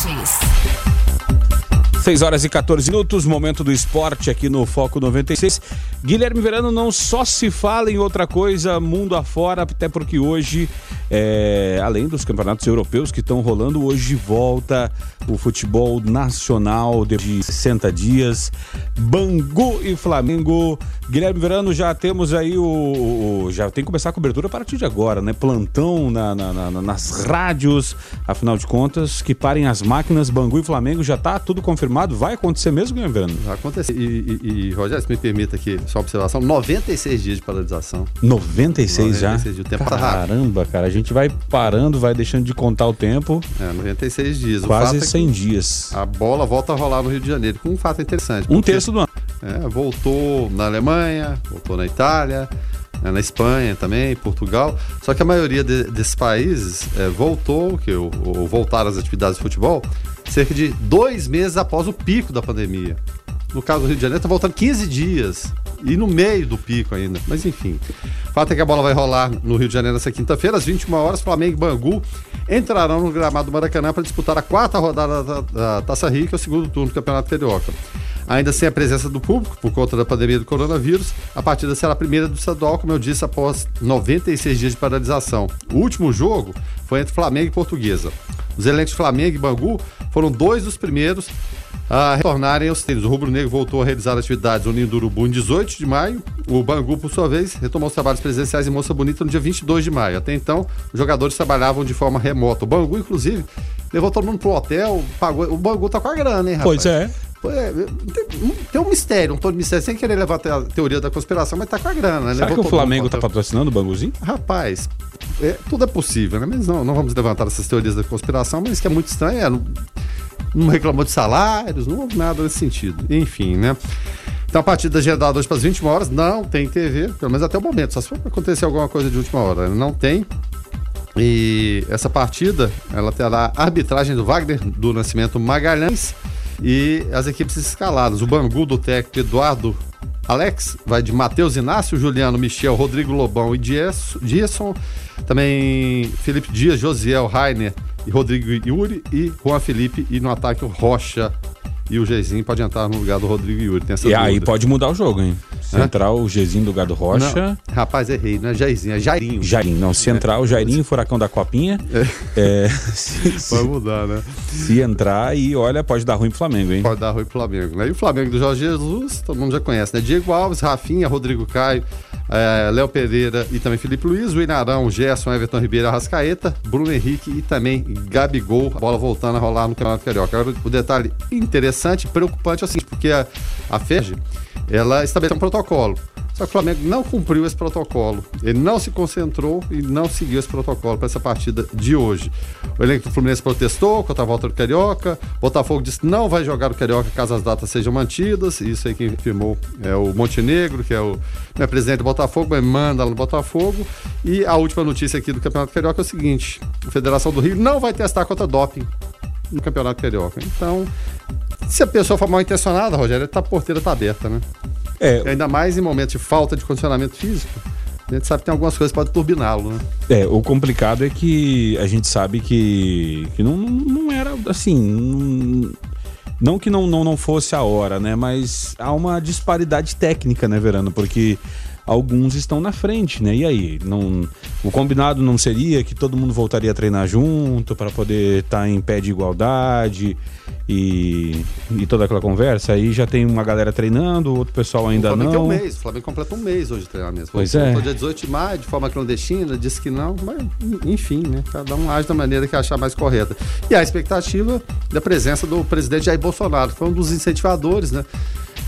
Esportes. 6 horas e 14 minutos, momento do esporte aqui no Foco 96. Guilherme Verano não só se fala em outra coisa mundo afora, até porque hoje, é, além dos campeonatos europeus que estão rolando, hoje volta o futebol nacional de 60 dias. Bangu e Flamengo. Guilherme Verano, já temos aí o. o já tem que começar a cobertura a partir de agora, né? Plantão na, na, na, nas rádios, afinal de contas, que parem as máquinas. Bangu e Flamengo já tá tudo confirmado vai acontecer mesmo, Guilherme Verano? Vai acontecer. E, e, e, Rogério, se me permita aqui só uma observação: 96 dias de paralisação. 96, 96 já? Dias. O tempo Caramba, tá cara, a gente vai parando, vai deixando de contar o tempo. É, 96 dias. Quase é 100 dias. A bola volta a rolar no Rio de Janeiro, com um fato interessante. Um terço do ano. É, voltou na Alemanha, voltou na Itália, né, na Espanha também, Portugal. Só que a maioria de, desses países é, voltou, que ou, ou voltaram às atividades de futebol, cerca de dois meses após o pico da pandemia. No caso do Rio de Janeiro, está voltando 15 dias. E no meio do pico ainda. Mas enfim. Fato é que a bola vai rolar no Rio de Janeiro nessa quinta-feira, às 21 horas. Flamengo e Bangu entrarão no gramado do Maracanã para disputar a quarta rodada da, da Taça Rio, é o segundo turno do Campeonato Carioca. Ainda sem a presença do público, por conta da pandemia do coronavírus, a partida será a primeira do estadual, como eu disse, após 96 dias de paralisação. O último jogo foi entre Flamengo e Portuguesa. Os elencos Flamengo e Bangu foram dois dos primeiros a retornarem aos treinos. O Rubro Negro voltou a realizar atividades no Ninho do Urubu em 18 de maio. O Bangu, por sua vez, retomou os trabalhos presenciais em Moça Bonita no dia 22 de maio. Até então, os jogadores trabalhavam de forma remota. O Bangu, inclusive, levou todo mundo pro hotel, pagou. O Bangu tá com a grana, hein, rapaz? Pois é. É, tem, tem, um mistério, um todo mistério, sem querer levar a teoria da conspiração, mas tá com a grana. Né? Será que o Flamengo tá patrocinando o Banguzinho? Rapaz, é, tudo é possível, né? Mas não, não vamos levantar essas teorias da conspiração, mas que é muito estranho, é, não, não reclamou de salários, não houve nada nesse sentido. Enfim, né? Então a partida agendada hoje para as 21 horas, não tem TV, pelo menos até o momento, só se for acontecer alguma coisa de última hora, né? não tem. E essa partida, ela terá a arbitragem do Wagner do Nascimento Magalhães e as equipes escaladas. O Bangu do técnico Eduardo Alex vai de Matheus Inácio, Juliano Michel, Rodrigo Lobão e Diesson. Também Felipe Dias, Josiel Rainer e Rodrigo Yuri e Juan Felipe. E no ataque o Rocha e o Gezinho pode entrar no lugar do Rodrigo Yuri. Tem essa e dúvida. aí pode mudar o jogo, hein? Central, o Gezinho do lugar do Rocha. Não, rapaz, errei, não é Jairzinho, é Jairinho. Jairinho, não. Central, é. Jairinho, Furacão da Copinha. É. é se, se, mudar, né? Se entrar e olha, pode dar ruim pro Flamengo, hein? Pode dar ruim pro Flamengo. Né? E o Flamengo do Jorge Jesus, todo mundo já conhece, né? Diego Alves, Rafinha, Rodrigo Caio, é, Léo Pereira e também Felipe Luiz, o Inarão, Gerson, Everton Ribeiro, Arrascaeta, Bruno Henrique e também Gabigol, a bola voltando a rolar no Campeonato Carioca. Agora, o detalhe interessante, preocupante é o seguinte, porque a, a ela estabeleceu um protocolo. Que o Flamengo não cumpriu esse protocolo. Ele não se concentrou e não seguiu esse protocolo para essa partida de hoje. O elenco do Fluminense protestou contra a volta do Carioca. Botafogo disse que não vai jogar o Carioca caso as datas sejam mantidas. Isso aí quem firmou é o Montenegro, que é o é presidente do Botafogo, mas manda lá no Botafogo. E a última notícia aqui do Campeonato Carioca é o seguinte: a Federação do Rio não vai testar contra doping no Campeonato Carioca. Então, se a pessoa for mal intencionada, Rogério, a porteira está aberta, né? É. Ainda mais em momentos de falta de condicionamento físico. A gente sabe que tem algumas coisas que podem turbiná-lo, né? É, o complicado é que a gente sabe que, que não, não era assim. Não, não que não, não, não fosse a hora, né? Mas há uma disparidade técnica, né, Verano? Porque alguns estão na frente, né? E aí, não, o combinado não seria que todo mundo voltaria a treinar junto para poder estar tá em pé de igualdade e, e toda aquela conversa? Aí já tem uma galera treinando, outro pessoal ainda o Flamengo não. Tem um mês, o Flamengo completa um mês hoje de treinamento. Pois é. dia 18 de maio, de forma clandestina, disse que não, mas enfim, né? Cada um age da maneira que achar mais correta. E a expectativa da presença do presidente Jair Bolsonaro, que foi um dos incentivadores, né?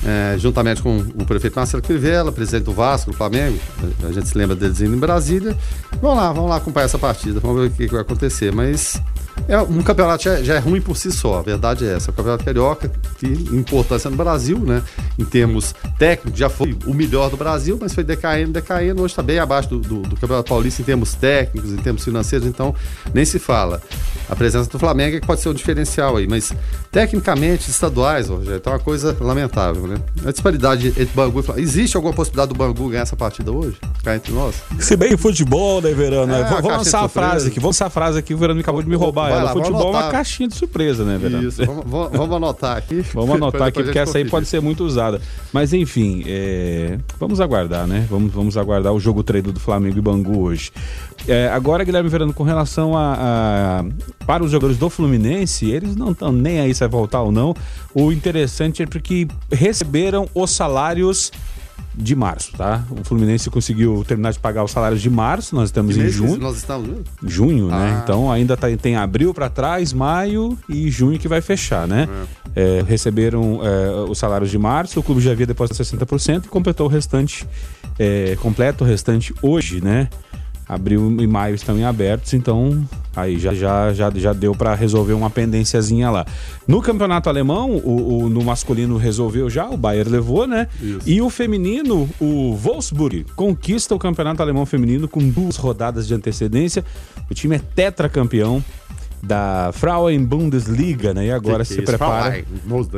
É, juntamente com o prefeito Marcelo Crivella, presidente do Vasco, do Flamengo, a gente se lembra deles indo em Brasília. Vamos lá, vamos lá acompanhar essa partida, vamos ver o que, que vai acontecer. Mas é, um campeonato já, já, é ruim por si só, a verdade é essa. O campeonato carioca, que importância no Brasil, né? Em termos técnicos, já foi o melhor do Brasil, mas foi decaindo, decaindo. Hoje está bem abaixo do, do, do, campeonato paulista em termos técnicos, em termos financeiros, então nem se fala. a presença do Flamengo é que pode ser um diferencial aí, mas tecnicamente, estaduais, Rogério, tá uma coisa lamentável, né? A disparidade entre Bangu e Flamengo. Existe alguma possibilidade do Bangu ganhar essa partida hoje? Cá entre nós? Se bem futebol, né, Verano? É, vamos lançar a frase aqui, vamos lançar a frase aqui, o Verano acabou de me roubar Vai ela. Lá, futebol é uma caixinha de surpresa, né, Verano? Isso, vamos, vamos anotar aqui. Vamos anotar aqui, porque essa aí pode ser muito usada. Mas enfim, é... vamos aguardar, né? Vamos, vamos aguardar o jogo treino do Flamengo e Bangu hoje. É, agora, Guilherme Verano, com relação a, a, para os jogadores do Fluminense, eles não estão nem aí se vai voltar ou não. O interessante é porque receberam os salários de março, tá? O Fluminense conseguiu terminar de pagar os salários de março, nós estamos em junho. Nós estamos junho, né? ah. né? Então ainda tá, tem abril para trás, maio e junho que vai fechar, né? É. É, receberam é, os salários de março, o clube já havia depositado 60% e completou o restante, é, completa o restante hoje, né? Abril e maio estão em abertos, então aí já, já, já, já deu para resolver uma pendênciazinha lá. No campeonato alemão, o, o, no masculino resolveu já, o Bayern levou, né? Isso. E o feminino, o Wolfsburg, conquista o campeonato alemão feminino com duas rodadas de antecedência. O time é tetracampeão da Frauen Bundesliga, né? E agora que se que é prepara.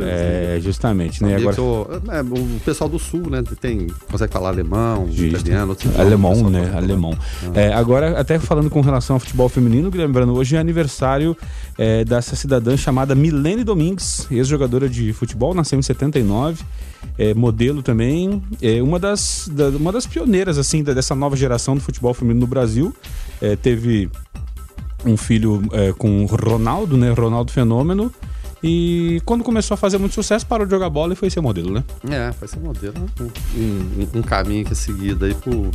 É, justamente, né? E agora... Sou, é, o pessoal do sul, né? Tem, consegue falar alemão, Justo. italiano, alemão, né? Alemão. Ah. É, agora, até falando com relação ao futebol feminino, lembrando, hoje é aniversário é, dessa cidadã chamada Milene Domingues, ex-jogadora de futebol, nasceu em 79. É, modelo também, é uma das, da, uma das pioneiras assim dessa nova geração do futebol feminino no Brasil. É, teve um filho é, com Ronaldo, né? Ronaldo Fenômeno. E quando começou a fazer muito sucesso, parou de jogar bola e foi ser modelo, né? É, foi ser modelo. Um, um, um caminho que é seguido aí por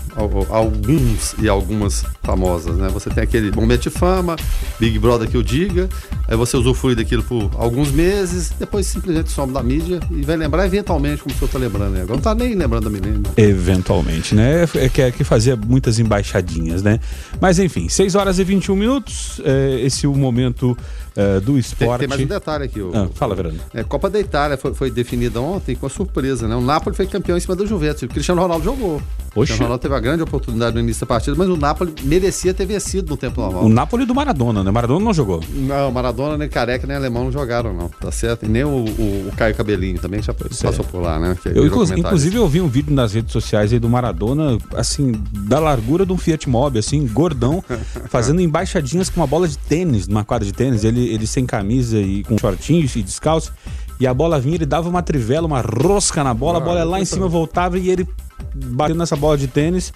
alguns e algumas famosas, né? Você tem aquele momento de fama, Big Brother que o diga, aí você usufrui daquilo por alguns meses, depois simplesmente some da mídia e vai lembrar eventualmente como o senhor tá lembrando, né? Agora não tá nem lembrando da menina. Eventualmente, né? É que, é que fazia muitas embaixadinhas, né? Mas enfim, 6 horas e 21 minutos, é, esse é o momento é, do esporte. Tem, tem, mais um detalhe aqui. O, ah, fala, Verano. É, Copa da Itália foi, foi, definida ontem com a surpresa, né? O Napoli foi campeão em cima do Juventus. O Cristiano Ronaldo jogou. Oxe. O Cristiano Ronaldo teve a grande oportunidade no início da partida, mas o Napoli merecia ter vencido no tempo normal. O Napoli do Maradona, né? Maradona não jogou. Não, Maradona, nem Careca, nem Alemão não jogaram, não. Tá certo? E nem o, o, o Caio Cabelinho também já passou é. por lá, né? eu, inclusive, inclusive, eu vi um vídeo nas redes sociais aí do Maradona, assim, da largura de um Fiat Mobi, assim, gordão, fazendo embaixadinhas com uma bola de tênis, numa quadra de tênis, ele, ele sem camisa e com shortinhos e descalço. E a bola vinha, ele dava uma trivela, uma rosca na bola, ah, a bola lá em cima voltava e ele batendo nessa bola de tênis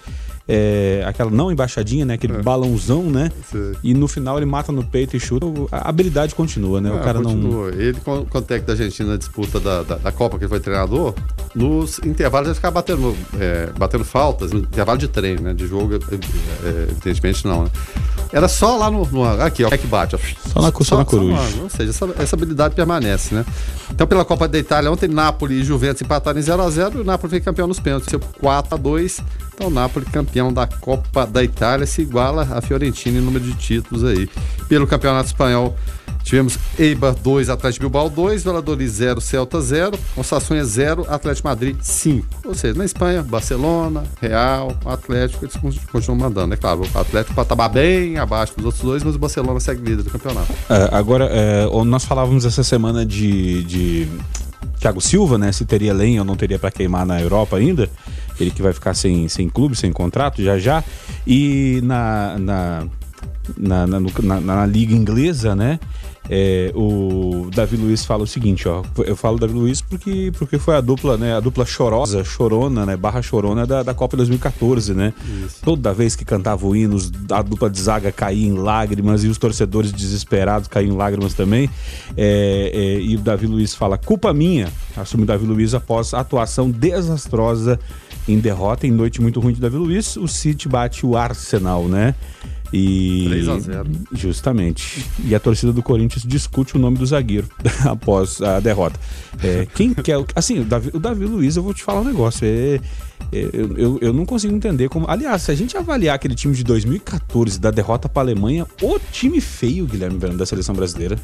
é, aquela não embaixadinha, né? Aquele é. balãozão, né? Sim. E no final ele mata no peito e chuta. A habilidade continua, né? o ah, cara continua. não. Ele, com, com o técnico da Argentina na disputa da, da, da, Copa, que ele foi treinador, nos intervalos ele ficava batendo, é, batendo faltas, no intervalo de treino, né? De jogo, é, é, evidentemente não, né? Era só lá no. no aqui, ó, é que bate. Ó. Só na, só, na coruja. Só, ou seja, essa, essa, habilidade permanece, né? Então, pela Copa da Itália, ontem Napoli e Juventus empataram em 0x0 e o Napoli foi campeão nos pênaltis. 4x2. O Napoli, campeão da Copa da Itália, se iguala a Fiorentina em número de títulos aí. Pelo Campeonato Espanhol, tivemos Eibar 2, Atlético Bilbao 2, Valladolid 0, Celta 0, Osasuna 0, Atlético Madrid 5. Ou seja, na Espanha, Barcelona, Real, Atlético, eles continuam mandando. É claro, o Atlético estar bem abaixo dos outros dois, mas o Barcelona segue líder do campeonato. É, agora, é, nós falávamos essa semana de, de Thiago Silva, né? Se teria lenha ou não teria para queimar na Europa ainda. Ele que vai ficar sem, sem clube, sem contrato já já. E na, na, na, na, na, na liga inglesa, né? É, o Davi Luiz fala o seguinte, ó. Eu falo Davi Luiz porque, porque foi a dupla, né? A dupla chorosa, chorona, né? Barra chorona da, da Copa 2014, né? Isso. Toda vez que cantava o hino, a dupla de zaga caía em lágrimas e os torcedores desesperados caíam em lágrimas também. É, é, e o Davi Luiz fala: culpa minha, assume o Davi Luiz após a atuação desastrosa em derrota, em noite muito ruim de Davi Luiz. O City bate o Arsenal, né? E 3 a 0. Justamente. E a torcida do Corinthians discute o nome do zagueiro após a derrota. É, quem quer. Assim, o Davi, o Davi Luiz, eu vou te falar um negócio. É, é, eu, eu, não consigo entender como. Aliás, se a gente avaliar aquele time de 2014 da derrota para a Alemanha, o time feio, Guilherme Verano, da seleção brasileira.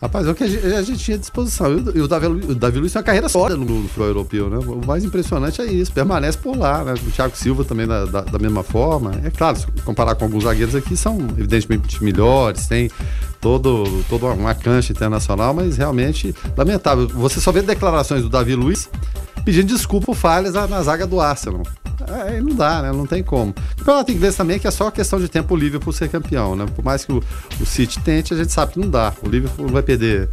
Rapaz, é o que a gente, a gente tinha à disposição. E o Davi, o Davi Luiz tem uma carreira sólida no, no futebol europeu, né? O mais impressionante é isso, permanece por lá, né? O Thiago Silva também da, da, da, mesma forma. É claro, se comparar com alguns zagueiros aqui, são evidentemente melhores, tem todo, toda uma cancha internacional, mas realmente lamentável. Você só vê declarações do Davi Luiz pedindo desculpa por falhas na, na zaga do Arsenal. Aí não dá, né? Não tem como. O campeonato inglês também é que é só questão de tempo o Liverpool ser campeão, né? Por mais que o, o City tente, a gente sabe que não dá. O Liverpool vai perder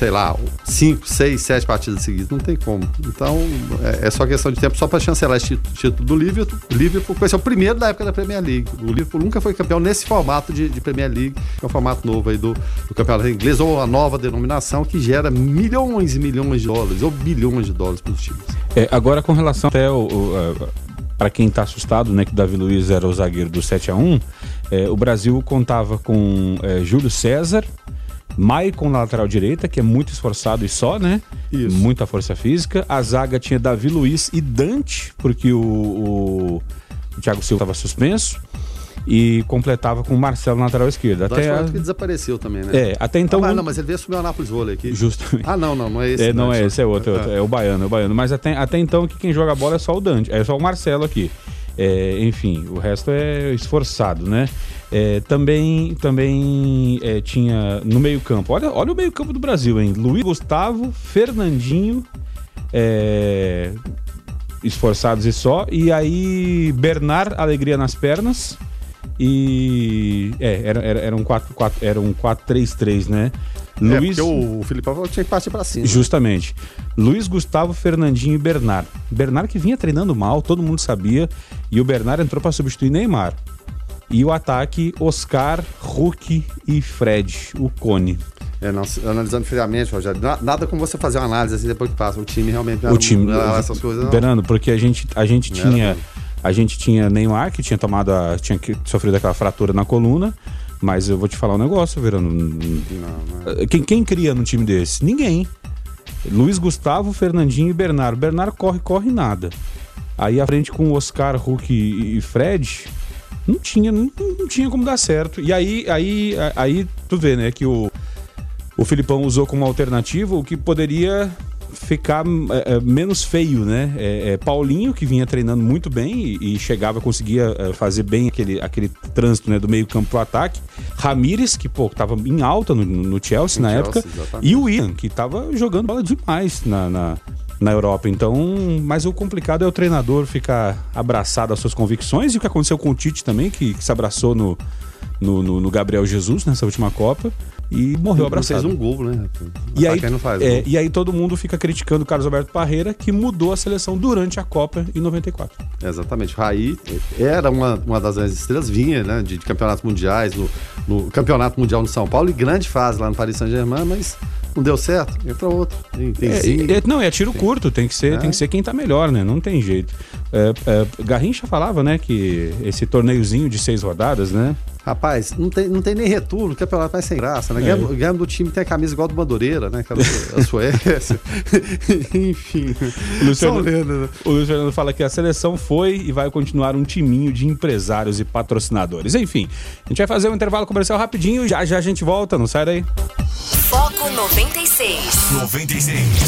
sei lá, 5, 6, 7 partidas seguidas. Não tem como. Então, é, é só questão de tempo só para chancelar esse título do Liverpool. Liverpool vai ser o primeiro da época da Premier League. O Liverpool nunca foi campeão nesse formato de, de Premier League, que é um formato novo aí do, do campeonato inglês, ou a nova denominação que gera milhões e milhões de dólares, ou bilhões de dólares para os times. É, agora, com relação até o, o para quem está assustado, né, que Davi Luiz era o zagueiro do 7 a 1 é, o Brasil contava com é, Júlio César, Maicon na lateral direita, que é muito esforçado e só, né? Isso. Muita força física. A zaga tinha Davi Luiz e Dante, porque o, o, o Thiago Silva estava suspenso. E completava com o Marcelo na lateral esquerda. Até a... que desapareceu também, né? É, até então. Ah, não, mas ele veio assumir o Anápolis Vôlei aqui. Justamente. Ah, não, não, não é esse. É, não, não é esse, é outro, é, outro, é o baiano, é o baiano. Mas até, até então que quem joga bola é só o Dante, é só o Marcelo aqui. É, enfim, o resto é esforçado, né? É, também também é, tinha no meio-campo. Olha, olha o meio-campo do Brasil, hein? Luiz Gustavo, Fernandinho, é, esforçados e só. E aí, Bernard, alegria nas pernas. E. É, era, era, era um 4-3-3, era um 4-3-3, né? É, Luiz... porque o, Filipão tinha que partir para cima. Justamente. Luiz Gustavo, Fernandinho e Bernard. Bernard que vinha treinando mal, todo mundo sabia. E o Bernard entrou para substituir Neymar. E o ataque, Oscar, Hulk e Fred, o Cone. É, não, analisando friamente, Rogério, nada como você fazer uma análise assim depois que passa. O time realmente não o time, não, essas coisas. Não. Verano, porque a gente, a gente tinha. A gente tinha Neymar, que tinha tomado a, tinha sofrido aquela fratura na coluna. Mas eu vou te falar um negócio, Verano. Quem, quem cria num time desse? Ninguém. Luiz Gustavo, Fernandinho e Bernardo. Bernardo corre, corre nada. Aí à frente com Oscar, Hulk e Fred, não tinha, não, não, tinha como dar certo. E aí, aí, aí tu vê, né, que o, o Filipão usou como alternativa o que poderia ficar é, é, menos feio, né? É, é, Paulinho, que vinha treinando muito bem e, e chegava, conseguia é, fazer bem aquele, aquele trânsito né, do meio campo pro ataque. Ramires, que, pô, tava em alta no, no Chelsea na Chelsea, época. Exatamente. E o Ian, que tava jogando bola demais na, na, na Europa. Então, mas o complicado é o treinador ficar abraçado às suas convicções e o que aconteceu com o Tite também, que, que se abraçou no, no, no, no Gabriel Jesus nessa última Copa e morreu abraçado. fez um gol, né? E aí, é, e aí todo mundo fica criticando o Carlos Alberto Parreira, que mudou a seleção durante a Copa em 94. Exatamente. Raí era uma, uma das grandes estrelas, vinha né, de, de campeonatos mundiais, no, no, Campeonato Mundial no São Paulo, e grande fase lá no Paris Saint-Germain, mas não deu certo, entra outro. É, é, não, é tiro tem, curto, tem que ser, é. tem que ser quem tá melhor, né? Não tem jeito. É, é, Garrincha falava, né, que esse torneiozinho de seis rodadas, né? Rapaz, não tem, não tem nem retorno, o campeonato vai sem graça, né? É. Ganhamos, do time tem a camisa igual do Madureira, né? Aquela, a Suécia. Enfim. O Luciano, né? o Luciano fala que a seleção foi e vai continuar um timinho de empresários e patrocinadores. Enfim, a gente vai fazer um intervalo comercial rapidinho, já já a gente volta, não sai daí. Foco 96. 96.